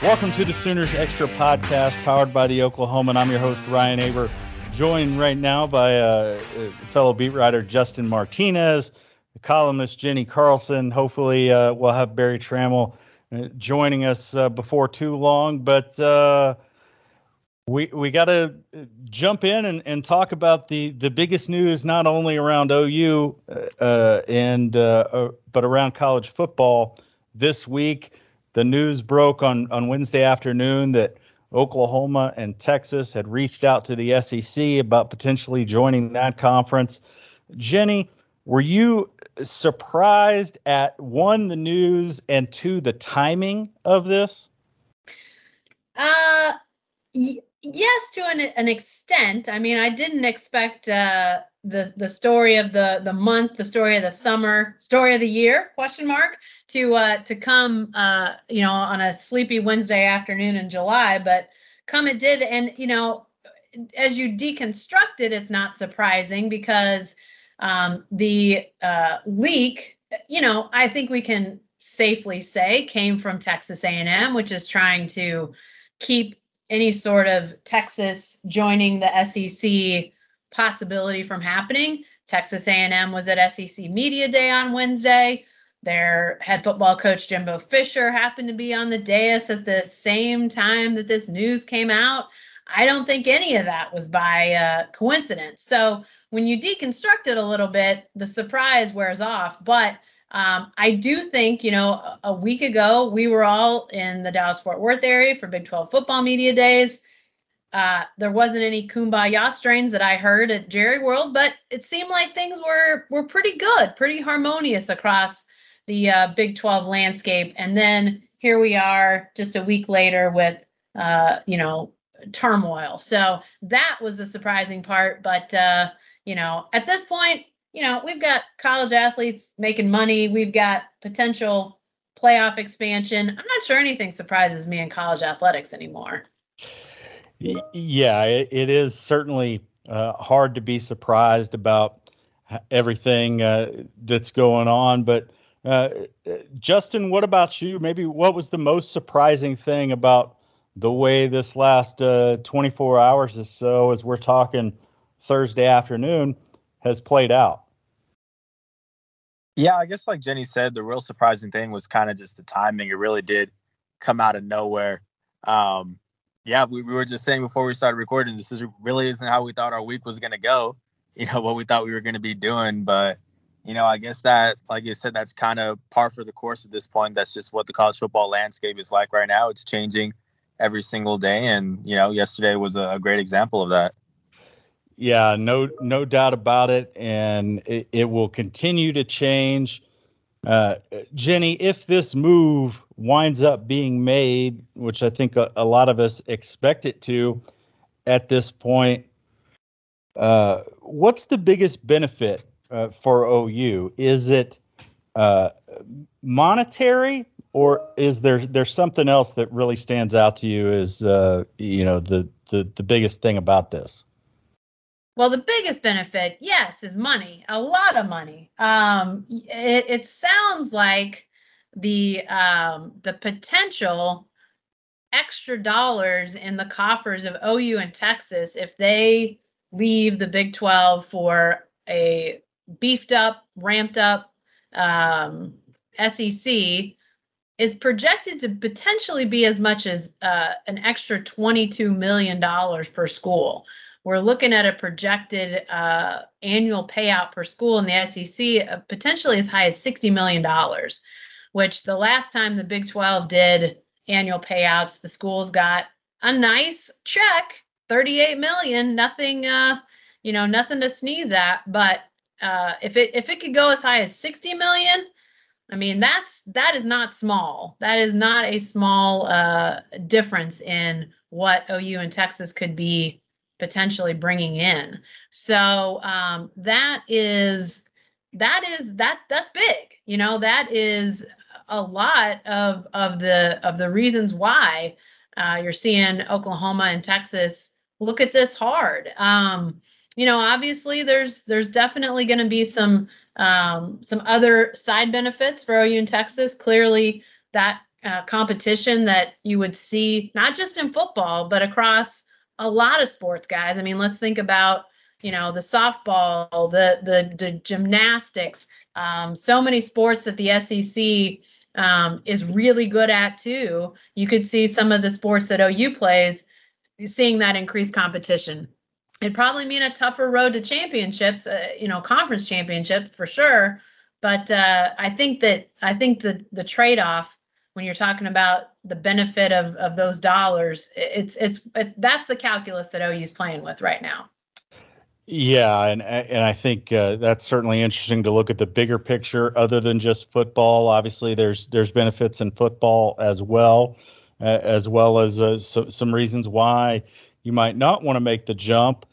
Welcome to the Sooners Extra podcast powered by the Oklahoman. I'm your host, Ryan Aber, joined right now by uh, fellow beat writer Justin Martinez, columnist Jenni Carlson. Hopefully, uh, we'll have Berry Tramel uh, joining us uh, before too long. But uh, we we got to jump in and, and talk about the, the biggest news, not only around OU uh, and but around college football this week the news broke on, on Wednesday afternoon that Oklahoma and Texas had reached out to the SEC about potentially joining that conference. Jenni, were you surprised at one, the news, and two, the timing of this? Uh, yes, to an, an extent. I mean, I didn't expect uh, the the story of the the month, the story of the summer, story of the year question mark to uh to come uh you know on a sleepy Wednesday afternoon in July, but come it did and you know as you deconstruct it it's not surprising because um the uh leak you know I think we can safely say came from Texas A&M which is trying to keep any sort of Texas joining the SEC possibility from happening. Texas A&M was at SEC Media Day on Wednesday. Their head football coach Jimbo Fisher happened to be on the dais at the same time that this news came out. I don't think any of that was by uh, coincidence. So when you deconstruct it a little bit, the surprise wears off. But um, I do think, you know, a, week ago we were all in the Dallas Fort Worth area for Big 12 football media days. Uh, there wasn't any kumbaya strains that I heard at Jerry World, but it seemed like things were were pretty good, pretty harmonious across the uh, Big 12 landscape. And then here we are, just a week later, with uh, you know turmoil. So that was the surprising part. But uh, you know, at this point, you know, we've got college athletes making money. We've got potential playoff expansion. I'm not sure anything surprises me in college athletics anymore. Yeah, it, is certainly uh, hard to be surprised about everything uh, that's going on. But uh, Justin, what about you? Maybe what was the most surprising thing about the way this last uh, 24 hours or so, as we're talking Thursday afternoon, has played out? Yeah, I guess like Jenni said, the real surprising thing was kind of just the timing. It really did come out of nowhere. Um, yeah, we, we were just saying before we started recording, this is really isn't how we thought our week was gonna go. You know what we thought we were gonna be doing, but you know, I guess that, like you said, that's kind of par for the course at this point. That's just what the college football landscape is like right now. It's changing every single day, and you know, yesterday was a, a great example of that. Yeah, no, no doubt about it, and it, it will continue to change. Uh, Jenni, if this move winds up being made, which I think a, a lot of us expect it to at this point, uh, what's the biggest benefit uh, for OU? Is it uh, monetary, or is there there's something else that really stands out to you as uh, you know the, the the biggest thing about this? Well, the biggest benefit, yes, is money. A lot of money. Um, it, it sounds like the um, the potential extra dollars in the coffers of OU and Texas if they leave the Big 12 for a beefed up, ramped up um, SEC is projected to potentially be as much as uh, an extra $22 million per school. We're looking at a projected uh, annual payout per school in the SEC potentially as high as $60 million, which the last time the Big 12 did annual payouts, the schools got a nice check, 38 million, nothing, uh, you know, nothing to sneeze at. But uh, if it if it could go as high as 60 million, I mean that's that is not small. That is not a small uh, difference in what OU and Texas could be potentially bringing in. So um, that is that is that's that's big. You know that is a lot of of the of the reasons why uh, you're seeing Oklahoma and Texas look at this hard. Um, you know, obviously there's there's definitely going to be some um, some other side benefits for OU and Texas. Clearly, that uh, competition that you would see not just in football but across a lot of sports guys. I mean let's think about you know the softball the the, the gymnastics um, so many sports that the sec um, is really good at too. You could see some of the sports that ou plays seeing that increased competition. It'd probably mean a tougher road to championships uh, you know conference championships for sure. But uh, i think that i think the the trade-off when you're talking about the benefit of, of those dollars, it's it's it, that's the calculus that OU's playing with right now. Yeah, and and I think uh, that's certainly interesting to look at the bigger picture, other than just football. Obviously, there's there's benefits in football as well, uh, as well as uh, so, some reasons why you might not want to make the jump.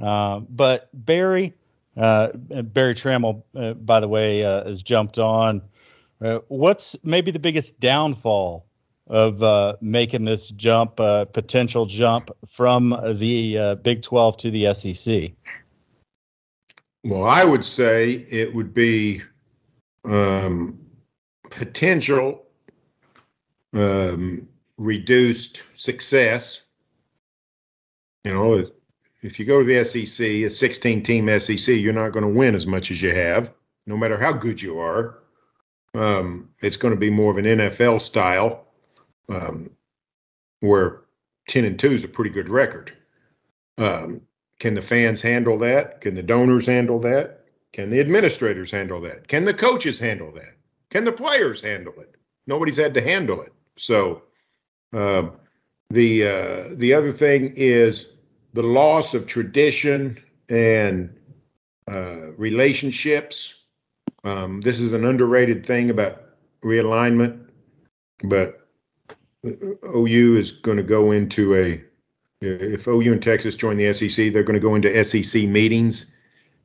Uh, but Berry, uh, Berry Tramel, uh, by the way, has jumped on uh, what's maybe the biggest downfall of uh, making this jump, uh, potential jump from the uh, Big 12 to the SEC? Well, I would say it would be um, potential um, reduced success. You know, if you go to the SEC, a 16 team SEC, you're not going to win as much as you have, no matter how good you are. Um, it's going to be more of an NFL style, um, where 10 and 2 is a pretty good record. Um, can the fans handle that? Can the donors handle that? Can the administrators handle that? Can the coaches handle that? Can the players handle it? Nobody's had to handle it. So uh, the uh, the other thing is the loss of tradition and uh, relationships um, this is an underrated thing about realignment, but OU is going to go into a if OU and Texas join the SEC, they're going to go into SEC meetings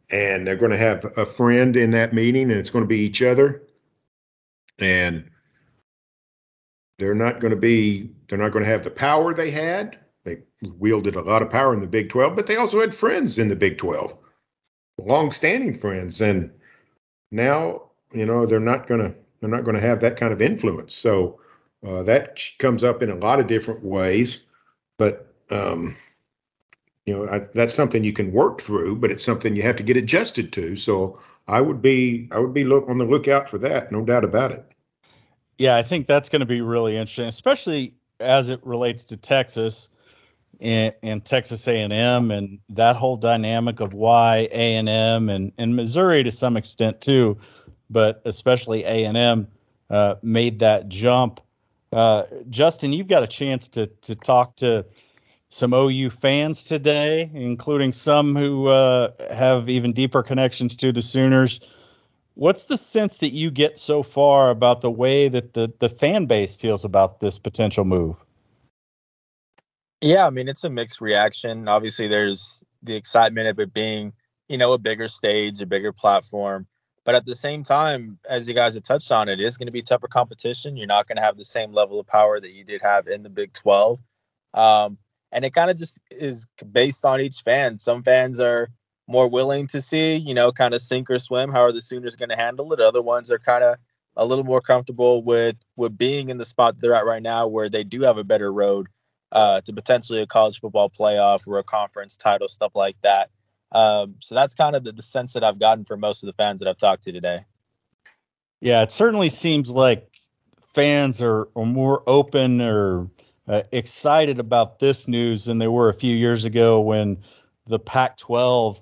and they're going to have a friend in that meeting and it's going to be each other. And they're not going to be they're not going to have the power they had. They wielded a lot of power in the Big 12, but they also had friends in the Big 12. Long-standing friends and now you know they're not going to they're not going to have that kind of influence. So uh, that comes up in a lot of different ways, but um, you know I, that's something you can work through, but it's something you have to get adjusted to. So I would be I would be look on the lookout for that, no doubt about it. Yeah, I think that's going to be really interesting, especially as it relates to Texas and, and Texas A&M and that whole dynamic of why A&M and and Missouri to some extent too, but especially A&M uh, made that jump. Uh, Justin, you've got a chance to to talk to some OU fans today, including some who uh, have even deeper connections to the Sooners. What's the sense that you get so far about the way that the the fan base feels about this potential move? Yeah, I mean it's a mixed reaction. Obviously, there's the excitement of it being, you know, a bigger stage, a bigger platform. But at the same time, as you guys have touched on, it is going to be tougher competition. You're not going to have the same level of power that you did have in the Big 12. Um, and it kind of just is based on each fan. Some fans are more willing to see, you know, kind of sink or swim. How are the Sooners going to handle it? Other ones are kind of a little more comfortable with with being in the spot they're at right now, where they do have a better road uh, to potentially a college football playoff or a conference title, stuff like that. Um, so that's kind of the, the sense that I've gotten from most of the fans that I've talked to today. Yeah, it certainly seems like fans are, are more open or uh, excited about this news than they were a few years ago when the Pac-12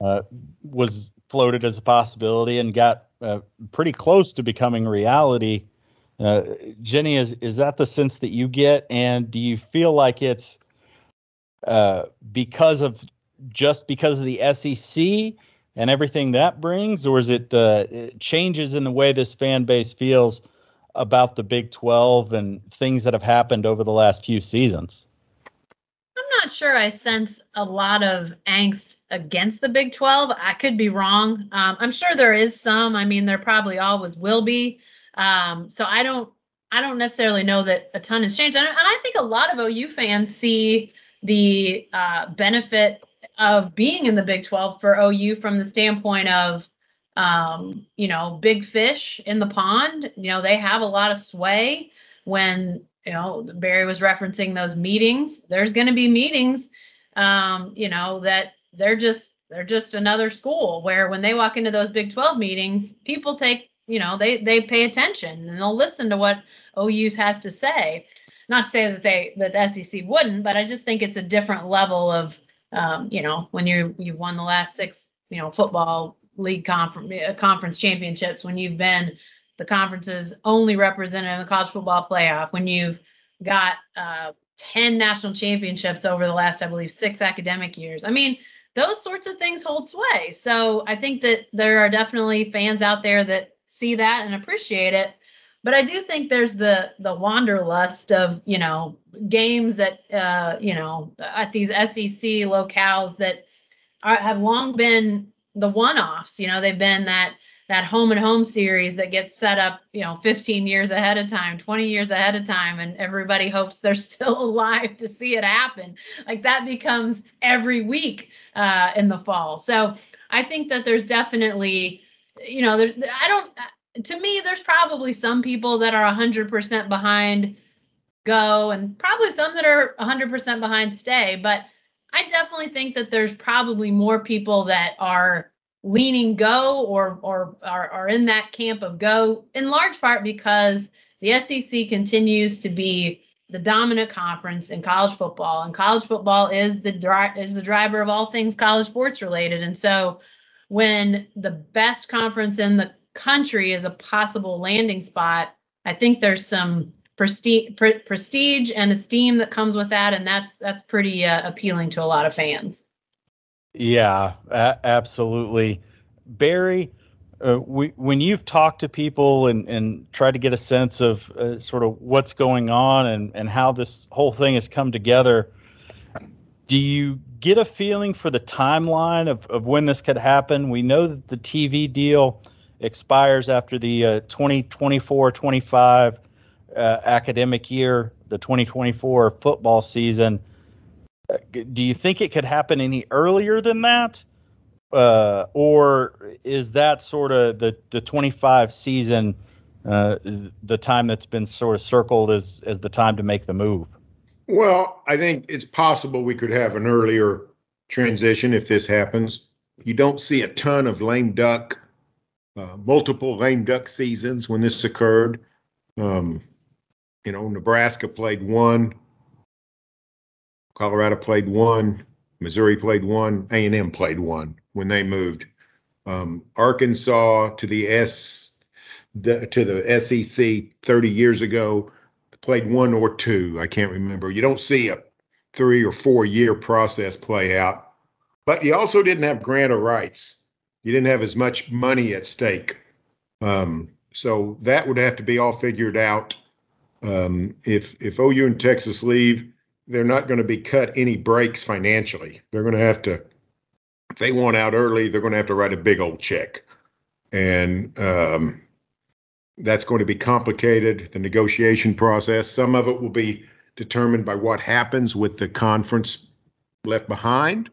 uh, was floated as a possibility and got uh, pretty close to becoming reality. Uh, Jenni, is is that the sense that you get, and do you feel like it's uh, because of just because of the SEC and everything that brings, or is it uh, changes in the way this fan base feels about the Big 12 and things that have happened over the last few seasons? I'm not sure I sense a lot of angst against the Big 12. I could be wrong. Um, I'm sure there is some. I mean, there probably always will be. Um, so I don't I don't necessarily know that a ton has changed. And I think a lot of OU fans see the uh, benefit of being in the Big 12 for OU from the standpoint of, um, you know, big fish in the pond. You know, they have a lot of sway when you know Berry was referencing those meetings. There's going to be meetings, um, you know, that they're just they're just another school where when they walk into those Big 12 meetings, people take you know they they pay attention and they'll listen to what OU has to say. Not to say that they that the SEC wouldn't, but I just think it's a different level of um, you know when you you won the last six you know football league conference uh, conference championships when you've been the conference's only represented in the college football playoff when you've got uh, 10 national championships over the last i believe six academic years i mean those sorts of things hold sway so i think that there are definitely fans out there that see that and appreciate it but I do think there's the the wanderlust of you know games at uh, you know at these SEC locales that are, have long been the one-offs. You know, they've been that that home and home series that gets set up, you know, 15 years ahead of time, 20 years ahead of time, and everybody hopes they're still alive to see it happen. Like that becomes every week uh, in the fall. So I think that there's definitely, you know, there, I don't to me, there's probably some people that are 100% behind go and probably some that are 100% behind stay. But I definitely think that there's probably more people that are leaning go or or are, are in that camp of go in large part because the SEC continues to be the dominant conference in college football and college football is the dri- is the driver of all things college sports related and so when the best conference in the country is a possible landing spot, I think there's some prestige, pre- prestige and esteem that comes with that, and that's that's pretty uh, appealing to a lot of fans. Yeah, a- absolutely, Berry. Uh, we, when you've talked to people and, and tried to get a sense of uh, sort of what's going on and, and how this whole thing has come together, do you get a feeling for the timeline of, of when this could happen? We know that the TV deal expires after the uh, 2024-25 uh, academic year, the 2024 football season. Uh, do you think it could happen any earlier than that? Uh, or is that sort of the, the 25 season uh, the time that's been sort of circled as, as the time to make the move? Well, I think it's possible we could have an earlier transition if this happens. You don't see a ton of lame duck uh, multiple lame duck seasons when this occurred. Um, you know, Nebraska played one, Colorado played one, Missouri played one, A&M played one when they moved. Um, Arkansas to the S the, to the SEC 30 years ago played one or two. I can't remember. You don't see a three or four year process play out, but you also didn't have grant of rights you didn't have as much money at stake. Um, so that would have to be all figured out. Um, if if OU and Texas leave, they're not going to be cut any breaks financially. They're going to have to, if they want out early, they're going to have to write a big old check, and um, that's going to be complicated. The negotiation process, some of it will be determined by what happens with the conference left behind.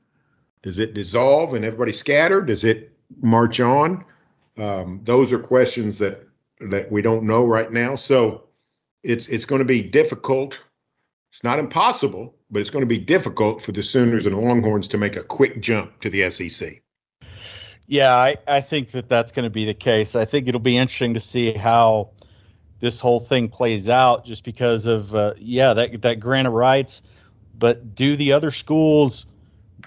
Does it dissolve and everybody scatter? Does it march on? Um, those are questions that that we don't know right now. So it's it's going to be difficult. It's not impossible, but it's going to be difficult for the Sooners and Longhorns to make a quick jump to the SEC. Yeah, I, I think that that's going to be the case. I think it'll be interesting to see how this whole thing plays out, just because of uh, yeah that that grant of rights. But do the other schools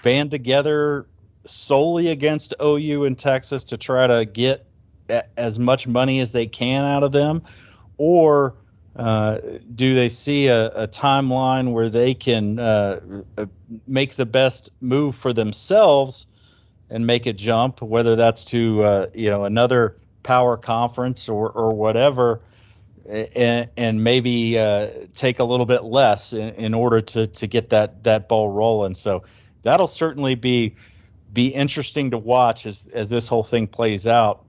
band together solely against OU and Texas to try to get a, as much money as they can out of them, or uh, do they see a, a, timeline where they can uh, uh, make the best move for themselves and make a jump, whether that's to uh, you know another power conference or or whatever, and, and maybe uh, take a little bit less in, in order to to get that that ball rolling. So that'll certainly be be interesting to watch as as this whole thing plays out.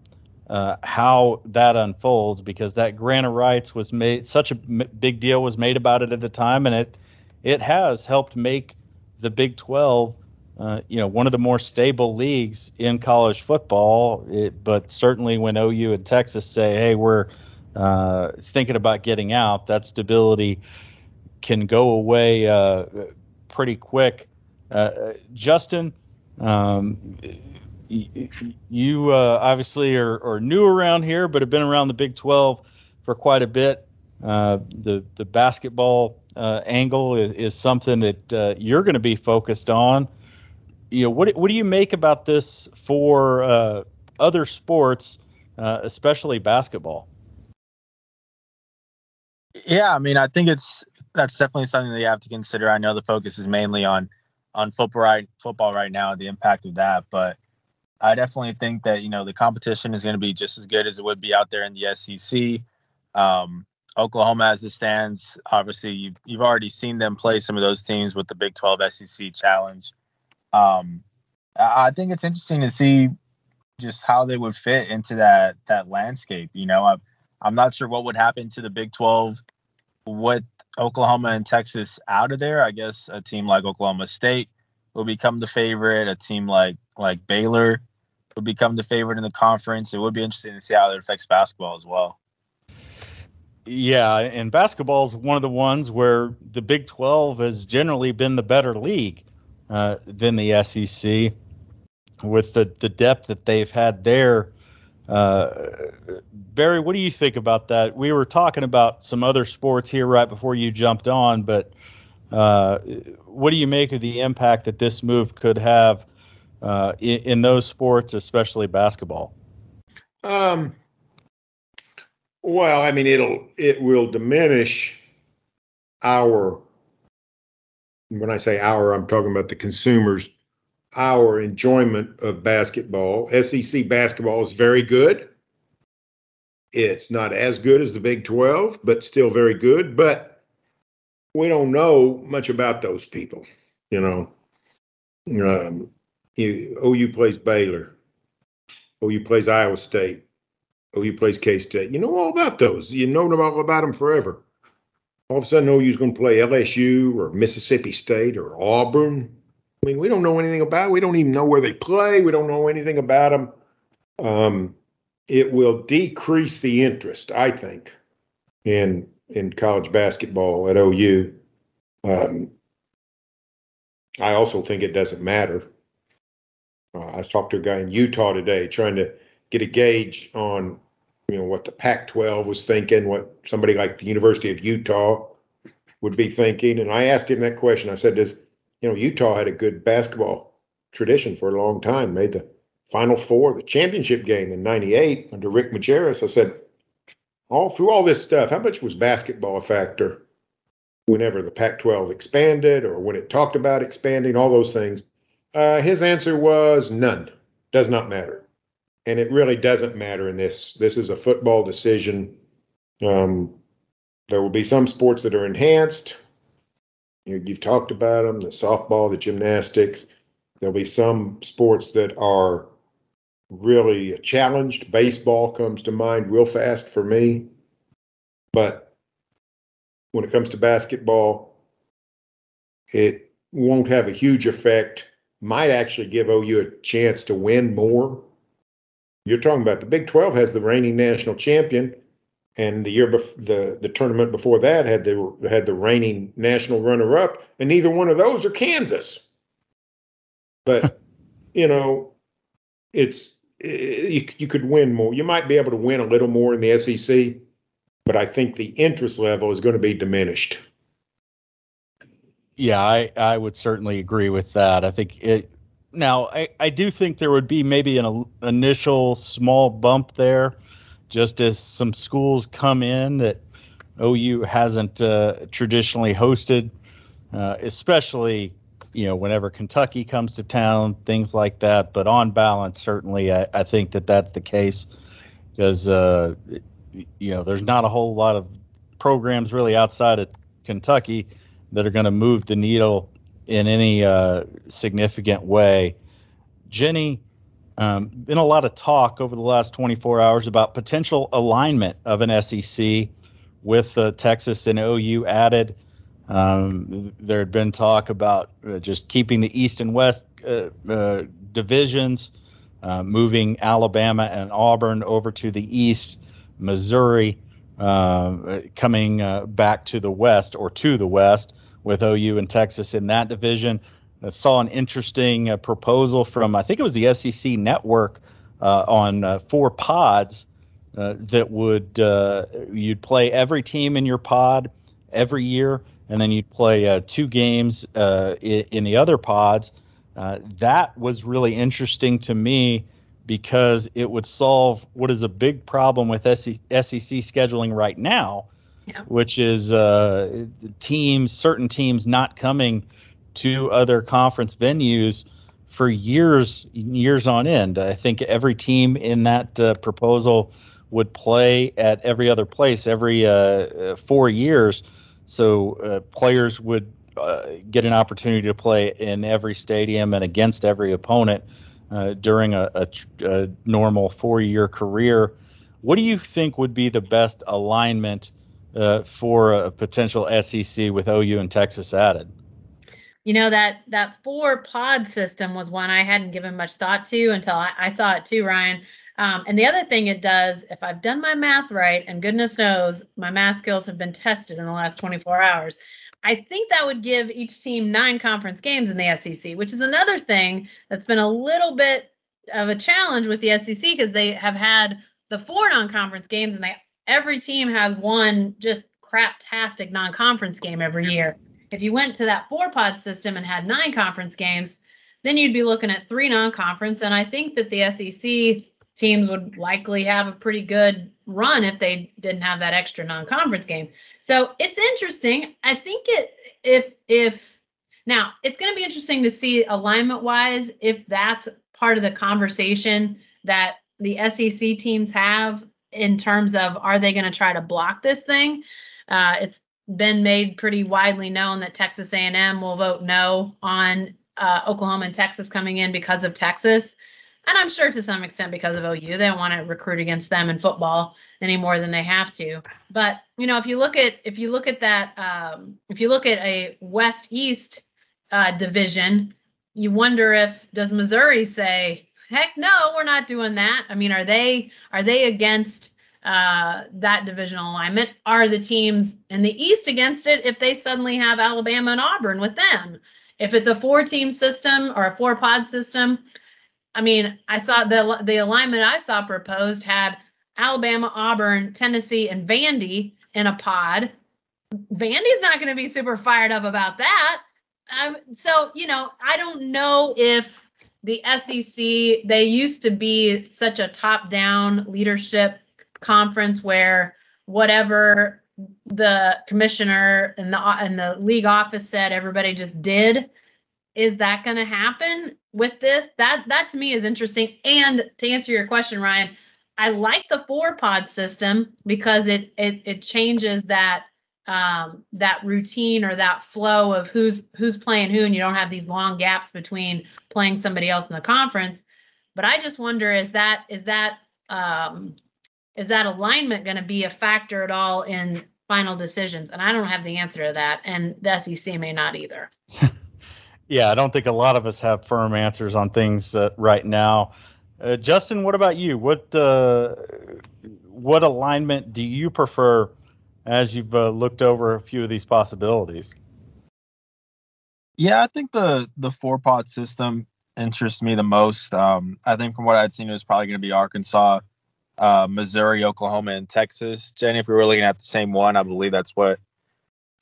Uh, how that unfolds because that grant of rights was made such a big deal was made about it at the time and it it has helped make the Big 12 uh, you know one of the more stable leagues in college football it, but certainly when OU and Texas say hey we're uh, thinking about getting out, that stability can go away uh, pretty quick. Uh, Justin, um, you uh, obviously are, are, new around here, but have been around the Big 12 for quite a bit. Uh, the the basketball uh, angle is, is something that uh, you're going to be focused on. You know, what what do you make about this for uh, other sports, uh, especially basketball? Yeah, I mean, I think it's that's definitely something that you have to consider. I know the focus is mainly on on football right football right now, the impact of that, but I definitely think that you know the competition is going to be just as good as it would be out there in the SEC. Um, Oklahoma, as it stands, obviously you've you've already seen them play some of those teams with the Big 12 SEC Challenge. Um, I think it's interesting to see just how they would fit into that that landscape. You know, I'm I'm not sure what would happen to the Big 12 with Oklahoma and Texas out of there. I guess a team like Oklahoma State will become the favorite. A team like like Baylor would become the favorite in the conference. It would be interesting to see how it affects basketball as well. Yeah, and basketball is one of the ones where the Big 12 has generally been the better league uh, than the SEC with the, the depth that they've had there. Uh, Berry, what do you think about that? We were talking about some other sports here right before you jumped on, but uh, what do you make of the impact that this move could have uh, in, in, those sports, especially basketball? Um, well, I mean, it'll it will diminish our. When I say our, I'm talking about the consumers. Our enjoyment of basketball. SEC basketball is very good. It's not as good as the Big 12, but still very good. But we don't know much about those people. You know, um, you, OU plays Baylor. OU plays Iowa State. OU plays K State. You know all about those. You know them all about them forever. All of a sudden, OU's going to play LSU or Mississippi State or Auburn. I mean, we don't know anything about. It. We don't even know where they play. We don't know anything about them. Um, it will decrease the interest, I think, in in college basketball at OU. Um, I also think it doesn't matter. Uh, I was talking to a guy in Utah today, trying to get a gauge on you know what the Pac-12 was thinking, what somebody like the University of Utah would be thinking, and I asked him that question. I said, "Does you know Utah had a good basketball tradition for a long time, made the Final Four, the championship game in '98 under Rick Majerus." I said, "All through all this stuff, how much was basketball a factor whenever the Pac-12 expanded or when it talked about expanding, all those things?" Uh, his answer was none. Does not matter and it really doesn't matter in this. This is a football decision. Um, there will be some sports that are enhanced. You have talked about them: the softball, the gymnastics. There'll be some sports that are really challenged. Baseball comes to mind real fast for me, but when it comes to basketball, it won't have a huge effect. Might actually give OU a chance to win more you're talking about the Big 12 has the reigning national champion, and the year before the the tournament before that had the had the reigning national runner up, and neither one of those are Kansas. But you know, it's it, you, you could win more. You might be able to win a little more in the SEC, but I think the interest level is going to be diminished. Yeah, I, I would certainly agree with that. I think it now, I, I do think there would be maybe an initial small bump there, just as some schools come in that OU hasn't uh, traditionally hosted, uh, especially you know whenever Kentucky comes to town, things like that. But on balance, certainly, I, I think that that's the case because uh, you know there's not a whole lot of programs really outside of Kentucky that are going to move the needle in any uh, significant way. Jenni, um, been a lot of talk over the last 24 hours about potential alignment of an SEC with uh, Texas and OU added. Um, there had been talk about uh, just keeping the East and West uh, uh, divisions, uh, moving Alabama and Auburn over to the East, Missouri uh, coming back to the West or to the West with OU and Texas in that division. I saw an interesting uh, proposal from I think it was the SEC network uh, on uh, four pods uh, that would you'd play every team in your pod every year, and then you'd play two games in, the other pods. that was really interesting to me because it would solve what is a big problem with SEC, scheduling right now, yeah. which is uh, teams, certain teams not coming to other conference venues for years, years on end. I think every team in that uh, proposal would play at every other place every uh, uh four years, so uh, players would uh, get an opportunity to play in every stadium and against every opponent during a, a, a normal four-year career. What do you think would be the best alignment uh, for a potential SEC with OU and Texas added? You know that that four pod system was one I hadn't given much thought to until I, I saw it too, Ryan. Um, and the other thing it does, if I've done my math right, and goodness knows my math skills have been tested in the last 24 hours, I think that would give each team nine conference games in the SEC, which is another thing that's been a little bit of a challenge with the SEC because they have had the four non-conference games and they every team has one just craptastic non-conference game every year. If you went to that four pod system and had nine conference games, then you'd be looking at three non-conference and I think that the SEC teams would likely have a pretty good run if they didn't have that extra non-conference game. So it's interesting. I think it if if now it's going to be interesting to see alignment wise if that's part of the conversation that the SEC teams have in terms of are they going to try to block this thing. Uh, it's been made pretty widely known that Texas A&M will vote no on uh, Oklahoma and Texas coming in because of Texas and I'm sure to some extent because of OU, they don't want to recruit against them in football any more than they have to. But you know, if you look at if you look at that, um, if you look at a West East uh, division, you wonder if does Missouri say, "Heck no, we're not doing that." I mean, are they are they against uh, that divisional alignment? Are the teams in the East against it if they suddenly have Alabama and Auburn with them? If it's a four-team system or a four-pod system, I mean, I saw the the alignment I saw proposed had Alabama, Auburn, Tennessee, and Vandy in a pod. Vandy's not going to be super fired up about that. Um, so you know, I don't know if the SEC they used to be such a top-down leadership conference where whatever the commissioner and the and the league office said everybody just did is that going to happen with this? That that to me is interesting. And to answer your question, Ryan, I like the four pod system because it it it changes that um, that routine or that flow of who's who's playing who, and you don't have these long gaps between playing somebody else in the conference. But I just wonder is that is that um, is that alignment going to be a factor at all in final decisions? And I don't have the answer to that, and the SEC may not either. Yeah, I don't think a lot of us have firm answers on things uh, right now. Uh, Justin, what about you? What uh, what alignment do you prefer as you've uh, looked over a few of these possibilities? Yeah, I think the the four pod system interests me the most. Um, I think from what I'd seen, it was probably going to be Arkansas, uh, Missouri, Oklahoma, and Texas. Jenni, if we were looking at the same one, I believe that's what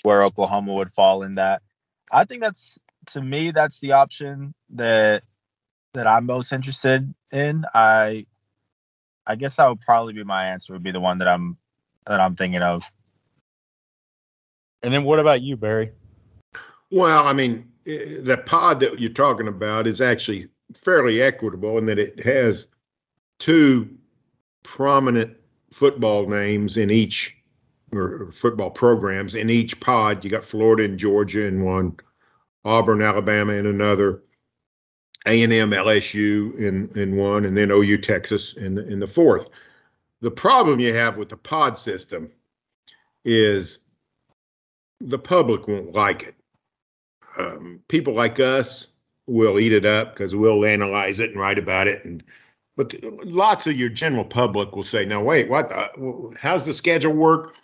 where Oklahoma would fall in that. I think that's to me, that's the option that that I'm most interested in. I I guess that would probably be my answer. Would be the one that I'm that I'm thinking of. And then what about you, Berry? Well, I mean, the pod that you're talking about is actually fairly equitable in that it has two prominent football names in each or football programs in each pod. You got Florida and Georgia in one, Auburn, Alabama in another, A&M, LSU in in one, and then OU, Texas in in the fourth. The problem you have with the pod system is the public won't like it. Um, people like us will eat it up because we'll analyze it and write about it and but lots of your general public will say, "Now wait, what? The, how's the schedule work?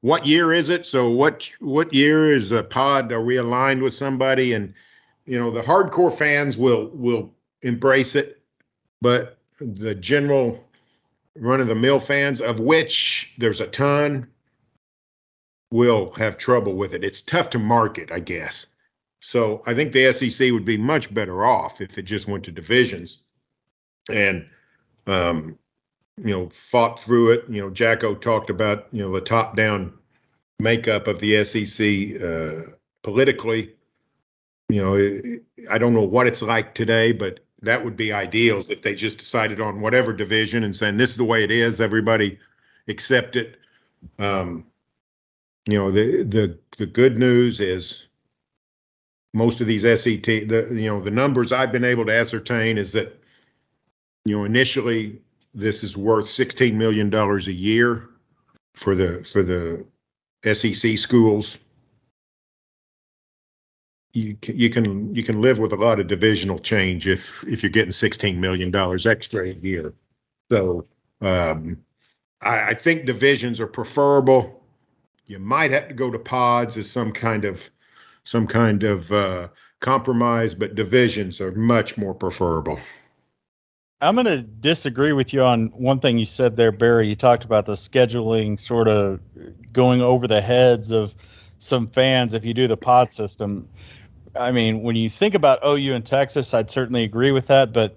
What year is it? So what what year is the pod? Are we aligned with somebody?" And you know, the hardcore fans will will embrace it, but the general run of the mill fans, of which there's a ton, will have trouble with it. It's tough to market, I guess. So I think the SEC would be much better off if it just went to divisions and um, you know, fought through it. You know, Jacko talked about you know the top-down makeup of the SEC uh, politically. You know, I don't know what it's like today, but that would be ideals if they just decided on whatever division and saying this is the way it is. Everybody accept it. Um, you know, the the the good news is most of these SET, the you know the numbers I've been able to ascertain is that you know, initially this is worth $16 million a year for the for the SEC schools. You can, you can you can live with a lot of divisional change if if you're getting 16 million dollars extra a year. So um, I, I think divisions are preferable. You might have to go to pods as some kind of some kind of uh, compromise, but divisions are much more preferable. I'm going to disagree with you on one thing you said there, Berry. You talked about the scheduling sort of going over the heads of some fans if you do the pod system. I mean, when you think about OU and Texas, I'd certainly agree with that, but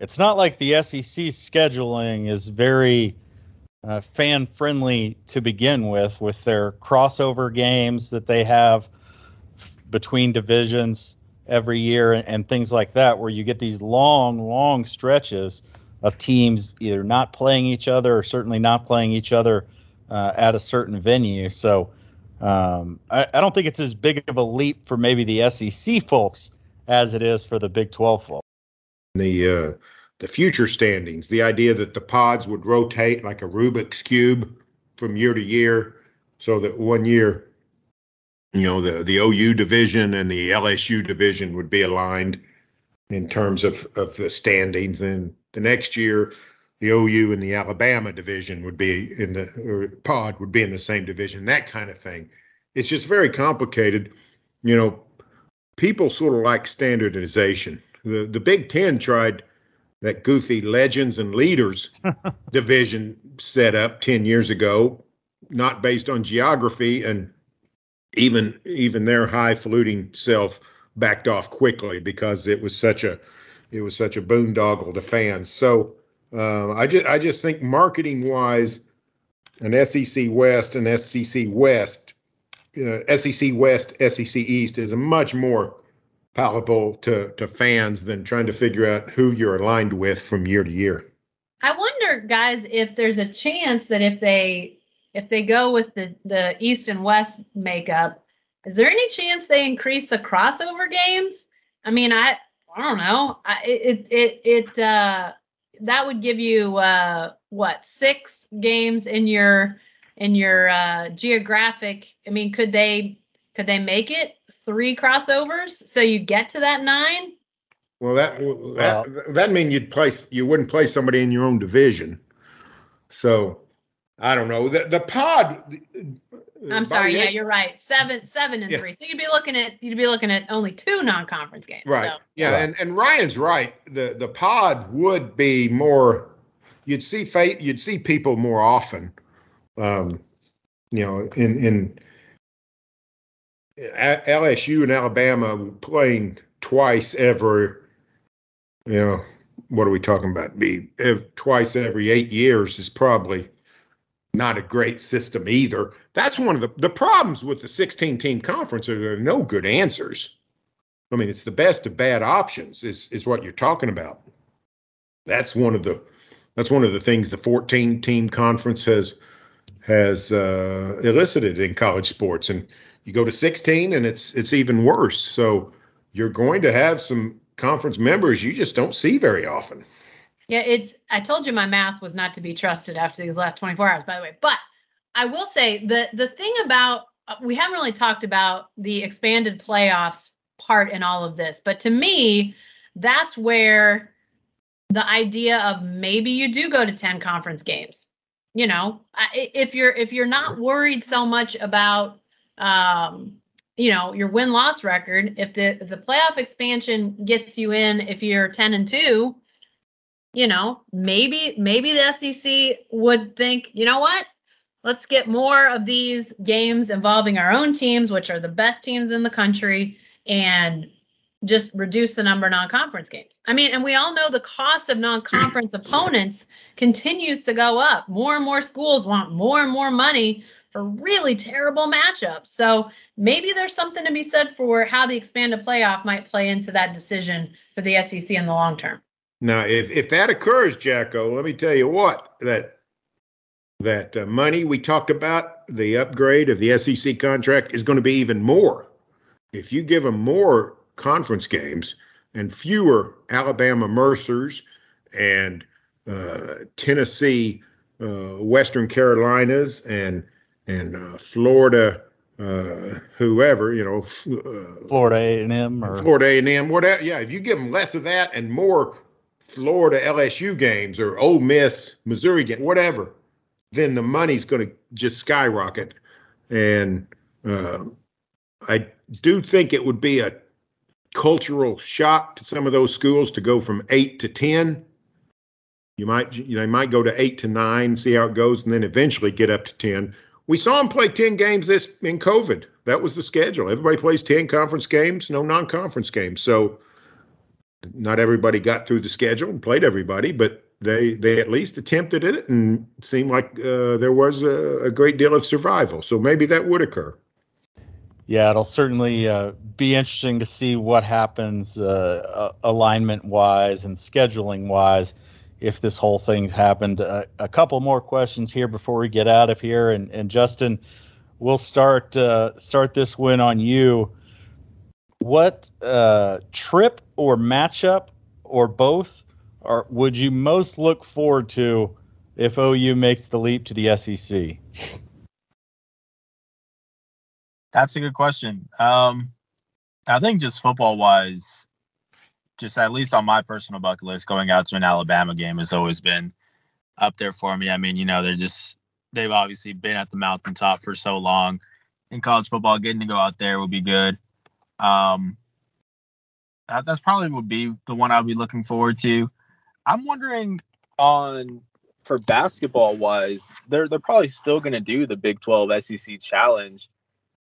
it's not like the SEC scheduling is very uh, fan friendly to begin with, with their crossover games that they have between divisions every year and, and things like that, where you get these long, long stretches of teams either not playing each other or certainly not playing each other uh, at a certain venue. So um, I, I, don't think it's as big of a leap for maybe the SEC folks as it is for the Big 12 folks. The uh, the future standings, the idea that the pods would rotate like a Rubik's cube from year to year, so that one year you know the the OU division and the LSU division would be aligned in terms of of the standings. And the next year, the OU and the Alabama division would be in the pod would be in the same division. That kind of thing. It's just very complicated. You know, people sort of like standardization. The the Big Ten tried that goofy legends and leaders division set up 10 years ago, not based on geography and even even their highfalutin self backed off quickly because it was such a it was such a boondoggle to fans. So uh, I just I just think marketing wise, an SEC West and SEC West, uh, SEC West SEC East is a much more palatable to to fans than trying to figure out who you're aligned with from year to year. I wonder, guys, if there's a chance that if they if they go with the the East and West makeup, is there any chance they increase the crossover games? I mean, I I don't know. I, it it it uh, that would give you uh, what six games in your in your uh, geographic. I mean, could they could they make it three crossovers so you get to that nine? Well, that that that mean you'd place you wouldn't play somebody in your own division. So I don't know. The the pod. I'm sorry. Yeah, you're right. Seven, seven and yeah. three. So you'd be looking at you'd be looking at only two non-conference games. Right. So. Yeah, right. and and Ryan's right. The the pod would be more. You'd see fa- You'd see people more often. Um, you know, in in LSU and Alabama playing twice every. You know, what are we talking about? Be twice every eight years is probably not a great system either. That's one of the the problems with the 16 team conference are there are no good answers. I mean, it's the best of bad options is is what you're talking about. That's one of the that's one of the things the 14 team conference has has uh, elicited in college sports, and you go to 16 and it's it's even worse. So you're going to have some conference members you just don't see very often. Yeah, it's. I told you my math was not to be trusted after these last 24 hours, by the way. But I will say the the thing about we haven't really talked about the expanded playoffs part in all of this, but to me, that's where the idea of maybe you do go to 10 conference games. You know, if you're if you're not worried so much about um, you know your win loss record, if the the playoff expansion gets you in, if you're 10 and two, you know, maybe maybe the SEC would think, you know what, let's get more of these games involving our own teams, which are the best teams in the country, and just reduce the number of non-conference games. I mean, and we all know the cost of non-conference opponents continues to go up. More and more schools want more and more money for really terrible matchups. So maybe there's something to be said for how the expanded playoff might play into that decision for the SEC in the long term. Now, if if that occurs, Jacko, let me tell you what that that uh, money we talked about, the upgrade of the SEC contract is going to be even more. If you give them more conference games and fewer Alabama Mercers and uh, Tennessee, uh, Western Carolinas, and and uh, Florida, uh, whoever you know, uh, Florida A and M or Florida A and M, whatever. Yeah, if you give them less of that and more Florida LSU games or Ole Miss Missouri game, whatever, then the money's going to just skyrocket. And uh, I do think it would be a cultural shock to some of those schools to go from eight to ten. You might you know, they might go to eight to nine, see how it goes, and then eventually get up to ten. We saw them play ten games this in COVID. That was the schedule. Everybody plays ten conference games, no non-conference games. So not everybody got through the schedule and played everybody, but they they at least attempted it and seemed like uh, there was a, a, great deal of survival. So maybe that would occur. Yeah, it'll certainly uh, be interesting to see what happens uh, alignment wise and scheduling wise if this whole thing's happened. Uh, a couple more questions here before we get out of here, and, and Justin, we'll start uh, start this win on you. What uh, trip or matchup or both or would you most look forward to if OU makes the leap to the SEC? That's a good question. Um, I think just football wise, just at least on my personal bucket list, going out to an Alabama game has always been up there for me. I mean, you know, they're just they've obviously been at the mountaintop for so long in college football. Getting to go out there would be good. Um, that, that's probably would be the one I'd be looking forward to. I'm wondering on for basketball wise, they're they're probably still going to do the Big 12 SEC challenge.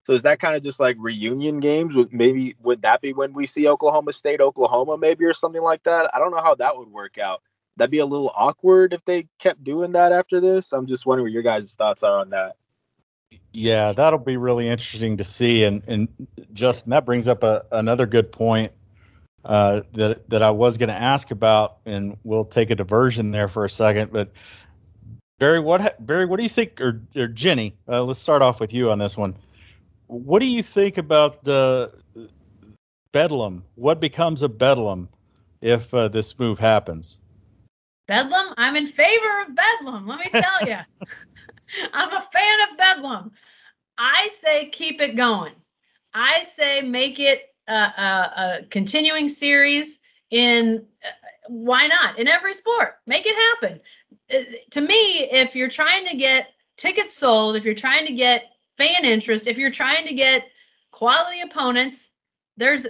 So is that kind of just like reunion games? Maybe would that be when we see Oklahoma State, Oklahoma, maybe or something like that? I don't know how that would work out. That'd be a little awkward if they kept doing that after this. I'm just wondering what your guys' thoughts are on that. Yeah, that'll be really interesting to see. And and Justin, that brings up a, another good point uh, that that I was going to ask about, and we'll take a diversion there for a second. But Berry, what Berry, what do you think, or, or Jenni? Uh, let's start off with you on this one. What do you think about the Bedlam? What becomes of Bedlam if uh, this move happens? Bedlam? I'm in favor of Bedlam. Let me tell you, I'm a fan of Bedlam. I say keep it going. I say make it a, a, a continuing series in uh, why not in every sport make it happen uh, to me if you're trying to get tickets sold if you're trying to get fan interest if you're trying to get quality opponents there's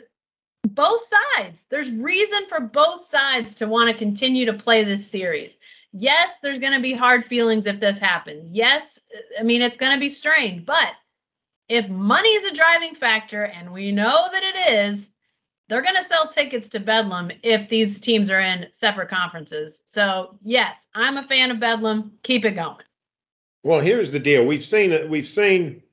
both sides there's reason for both sides to want to continue to play this series yes there's going to be hard feelings if this happens yes i mean it's going to be strained but if money is a driving factor, and we know that it is, they're going to sell tickets to Bedlam if these teams are in separate conferences. So yes, I'm a fan of Bedlam. Keep it going. Well, here's the deal. We've seen it. We've seen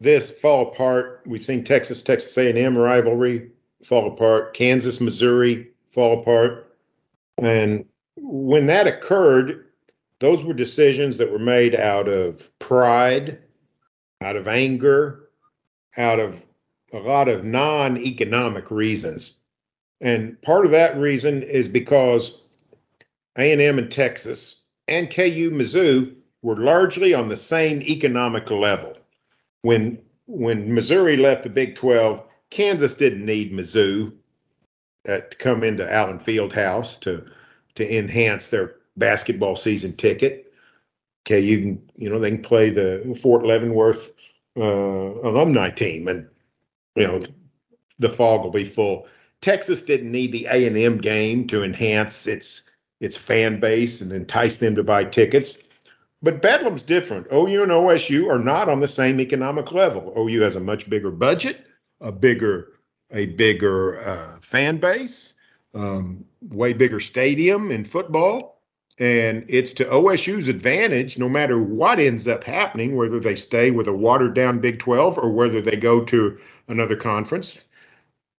this fall apart. We've seen Texas Texas A&M rivalry fall apart. Kansas Missouri fall apart. And when that occurred, those were decisions that were made out of pride out of anger, out of a lot of non economic reasons. And part of that reason is because A&M and Texas and KU Mizzou were largely on the same economic level. When when Missouri left the Big 12, Kansas didn't need Mizzou to come into Allen Fieldhouse to to enhance their basketball season ticket. Okay, you can, you know, they can play the Fort Leavenworth uh, alumni team, and you know, the Phog will be full. Texas didn't need the A and M game to enhance its its fan base and entice them to buy tickets. But Bedlam's different. OU and OSU are not on the same economic level. OU has a much bigger budget, a bigger a bigger uh, fan base, um, way bigger stadium in football, and it's to OSU's advantage no matter what ends up happening, whether they stay with a watered down Big 12 or whether they go to another conference.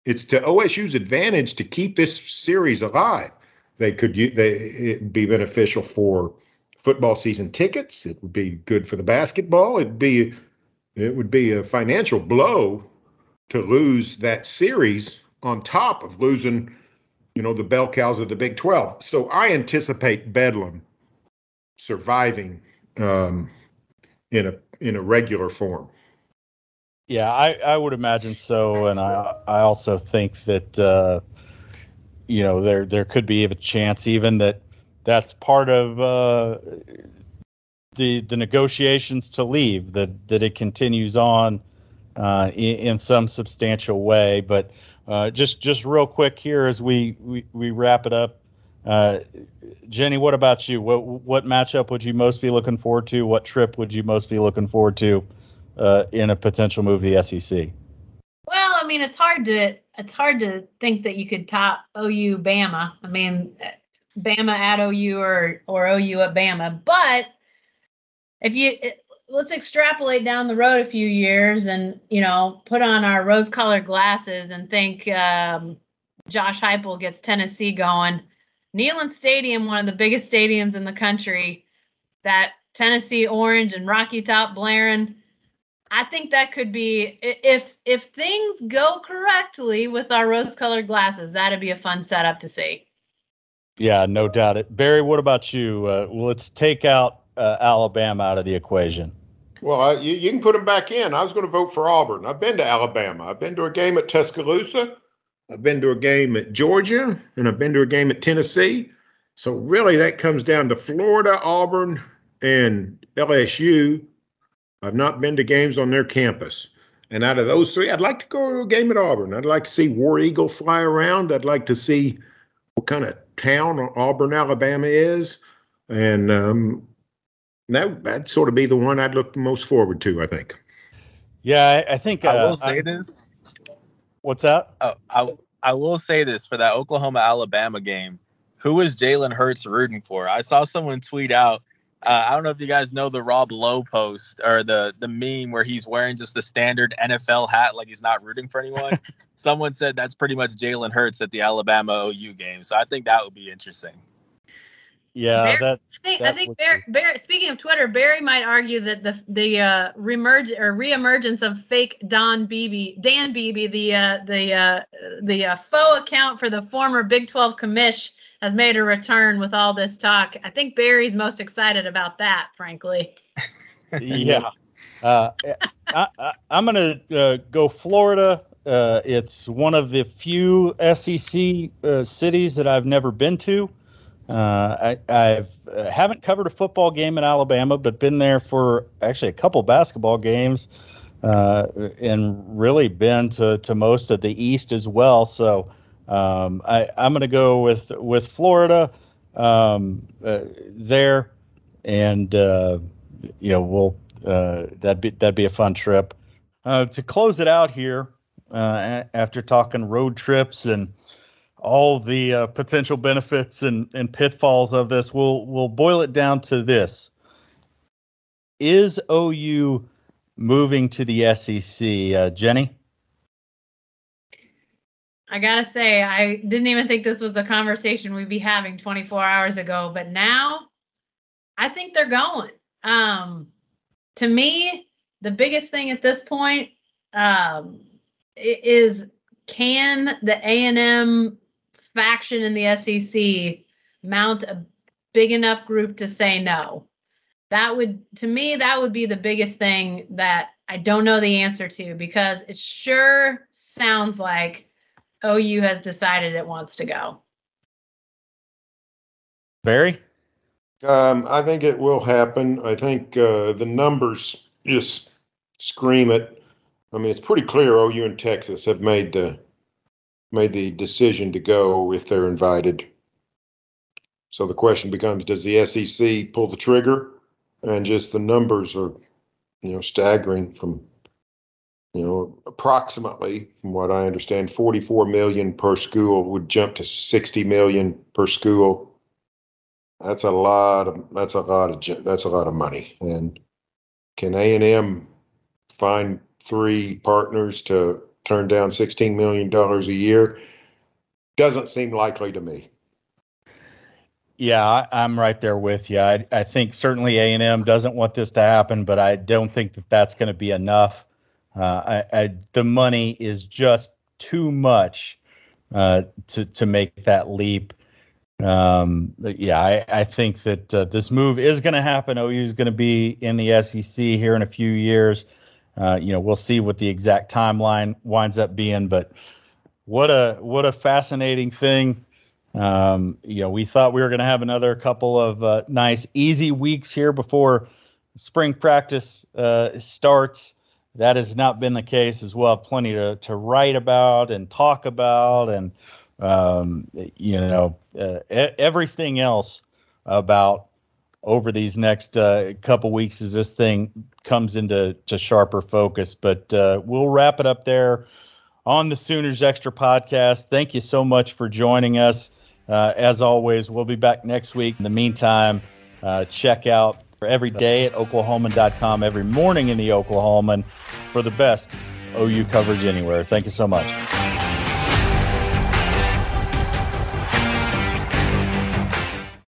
It's to OSU's advantage to keep this series alive. They could they it'd be beneficial for football season tickets. It would be good for the basketball. It'd be it would be a financial blow to lose that series on top of losing, you know, the bell cows of the Big 12. So I anticipate Bedlam surviving um, in a in a regular form. Yeah, I, I would imagine so, and I I also think that uh, you know there there could be a chance even that that's part of uh, the the negotiations to leave that that it continues on uh, in, in, some substantial way. But uh, just just real quick here as we we, we wrap it up. Uh, Jenni, what about you? What what matchup would you most be looking forward to? What trip would you most be looking forward to uh, in a potential move to the SEC? Well, I mean, it's hard to it's hard to think that you could top OU Bama. I mean, Bama at OU or or OU at Bama. But if you let's extrapolate down the road a few years and you know put on our rose-colored glasses and think um, Josh Heupel gets Tennessee going. Neyland Stadium, one of the biggest stadiums in the country, that Tennessee orange and Rocky Top blaring. I think that could be if if things go correctly with our rose-colored glasses, that'd be a fun setup to see. Yeah, no doubt. It Berry, what about you? Uh, let's take out uh, Alabama out of the equation. Well, you, you can put them back in. I was going to vote for Auburn. I've been to Alabama. I've been to a game at Tuscaloosa. I've been to a game at Georgia, and I've been to a game at Tennessee. So really, that comes down to Florida, Auburn, and LSU. I've not been to games on their campus. And out of those three, I'd like to go to a game at Auburn. I'd like to see War Eagle fly around. I'd like to see what kind of town Auburn, Alabama is, and um, that that'd sort of be the one I'd look most forward to. I think. Yeah, I, I think uh, I will say I, this. What's that? Oh, I I will say this for that Oklahoma Alabama game. Who is Jalen Hurts rooting for? I saw someone tweet out uh, I don't know if you guys know the Rob Lowe post or the the meme where he's wearing just the standard NFL hat, like he's not rooting for anyone. Someone said that's pretty much Jalen Hurts at the Alabama OU game, so I think that would be interesting. Yeah, that. I think I think Berry, Berry, Speaking of Twitter, Berry might argue that the the uh, remerge or reemergence of fake Don Beebe, Dan Beebe, the uh, the uh, the uh, faux account for the former Big 12 commish has made a return with all this talk. I think Berry's most excited about that, frankly. yeah. Uh, I, am going to uh, go Florida. Uh, it's one of the few SEC uh, cities that I've never been to. Uh, I I've, uh, haven't covered a football game in Alabama, but been there for actually a couple basketball games, and really been to, to most of the East as well. So um, I, am going to go with with Florida um, uh, there, and uh, you know we'll uh, that'd be that'd be a fun trip. Uh, to close it out here, uh, after talking road trips and all the uh, potential benefits and, and pitfalls of this, we'll we'll boil it down to this: Is OU moving to the SEC, Jenni? I gotta say, I didn't even think this was a conversation we'd be having 24 hours ago, but now I think they're going. Um, to me, the biggest thing at this point um, is can the A&M faction in the SEC mount a big enough group to say no? That would, to me, that would be the biggest thing that I don't know the answer to because it sure sounds like OU has decided it wants to go. Berry? Um, I think it will happen. I think uh, the numbers just scream it. I mean, it's pretty clear OU and Texas have made the made the decision to go if they're invited. So the question becomes: Does the SEC pull the trigger? And just the numbers are, you know, staggering. From you know, approximately, from what I understand, 44 million per school would jump to 60 million per school that's a lot of that's a lot of that's a lot of money. And can A and M find three partners to turn down sixteen million dollars a year? Doesn't seem likely to me. Yeah, I, am right there with you. I, I think certainly A and M doesn't want this to happen, but I don't think that that's going to be enough. Uh, I, I, the money is just too much uh, to to make that leap. Um, yeah, I, I, think that uh, this move is going to happen. OU is going to be in the SEC here in a few years. Uh, you know, we'll see what the exact timeline winds up being, but what a what a fascinating thing. Um, you know, we thought we were going to have another couple of uh, nice, easy weeks here before spring practice uh, starts. That has not been the case as well. Plenty to, to write about and talk about and um, you know, uh, everything else about over these next uh, couple weeks as this thing comes into to sharper focus. But uh, we'll wrap it up there on the Sooners Extra podcast. Thank you so much for joining us. Uh, as always, we'll be back next week. In the meantime, uh, check out every day at oklahoman.com every morning in the Oklahoman for the best OU coverage anywhere. Thank you so much.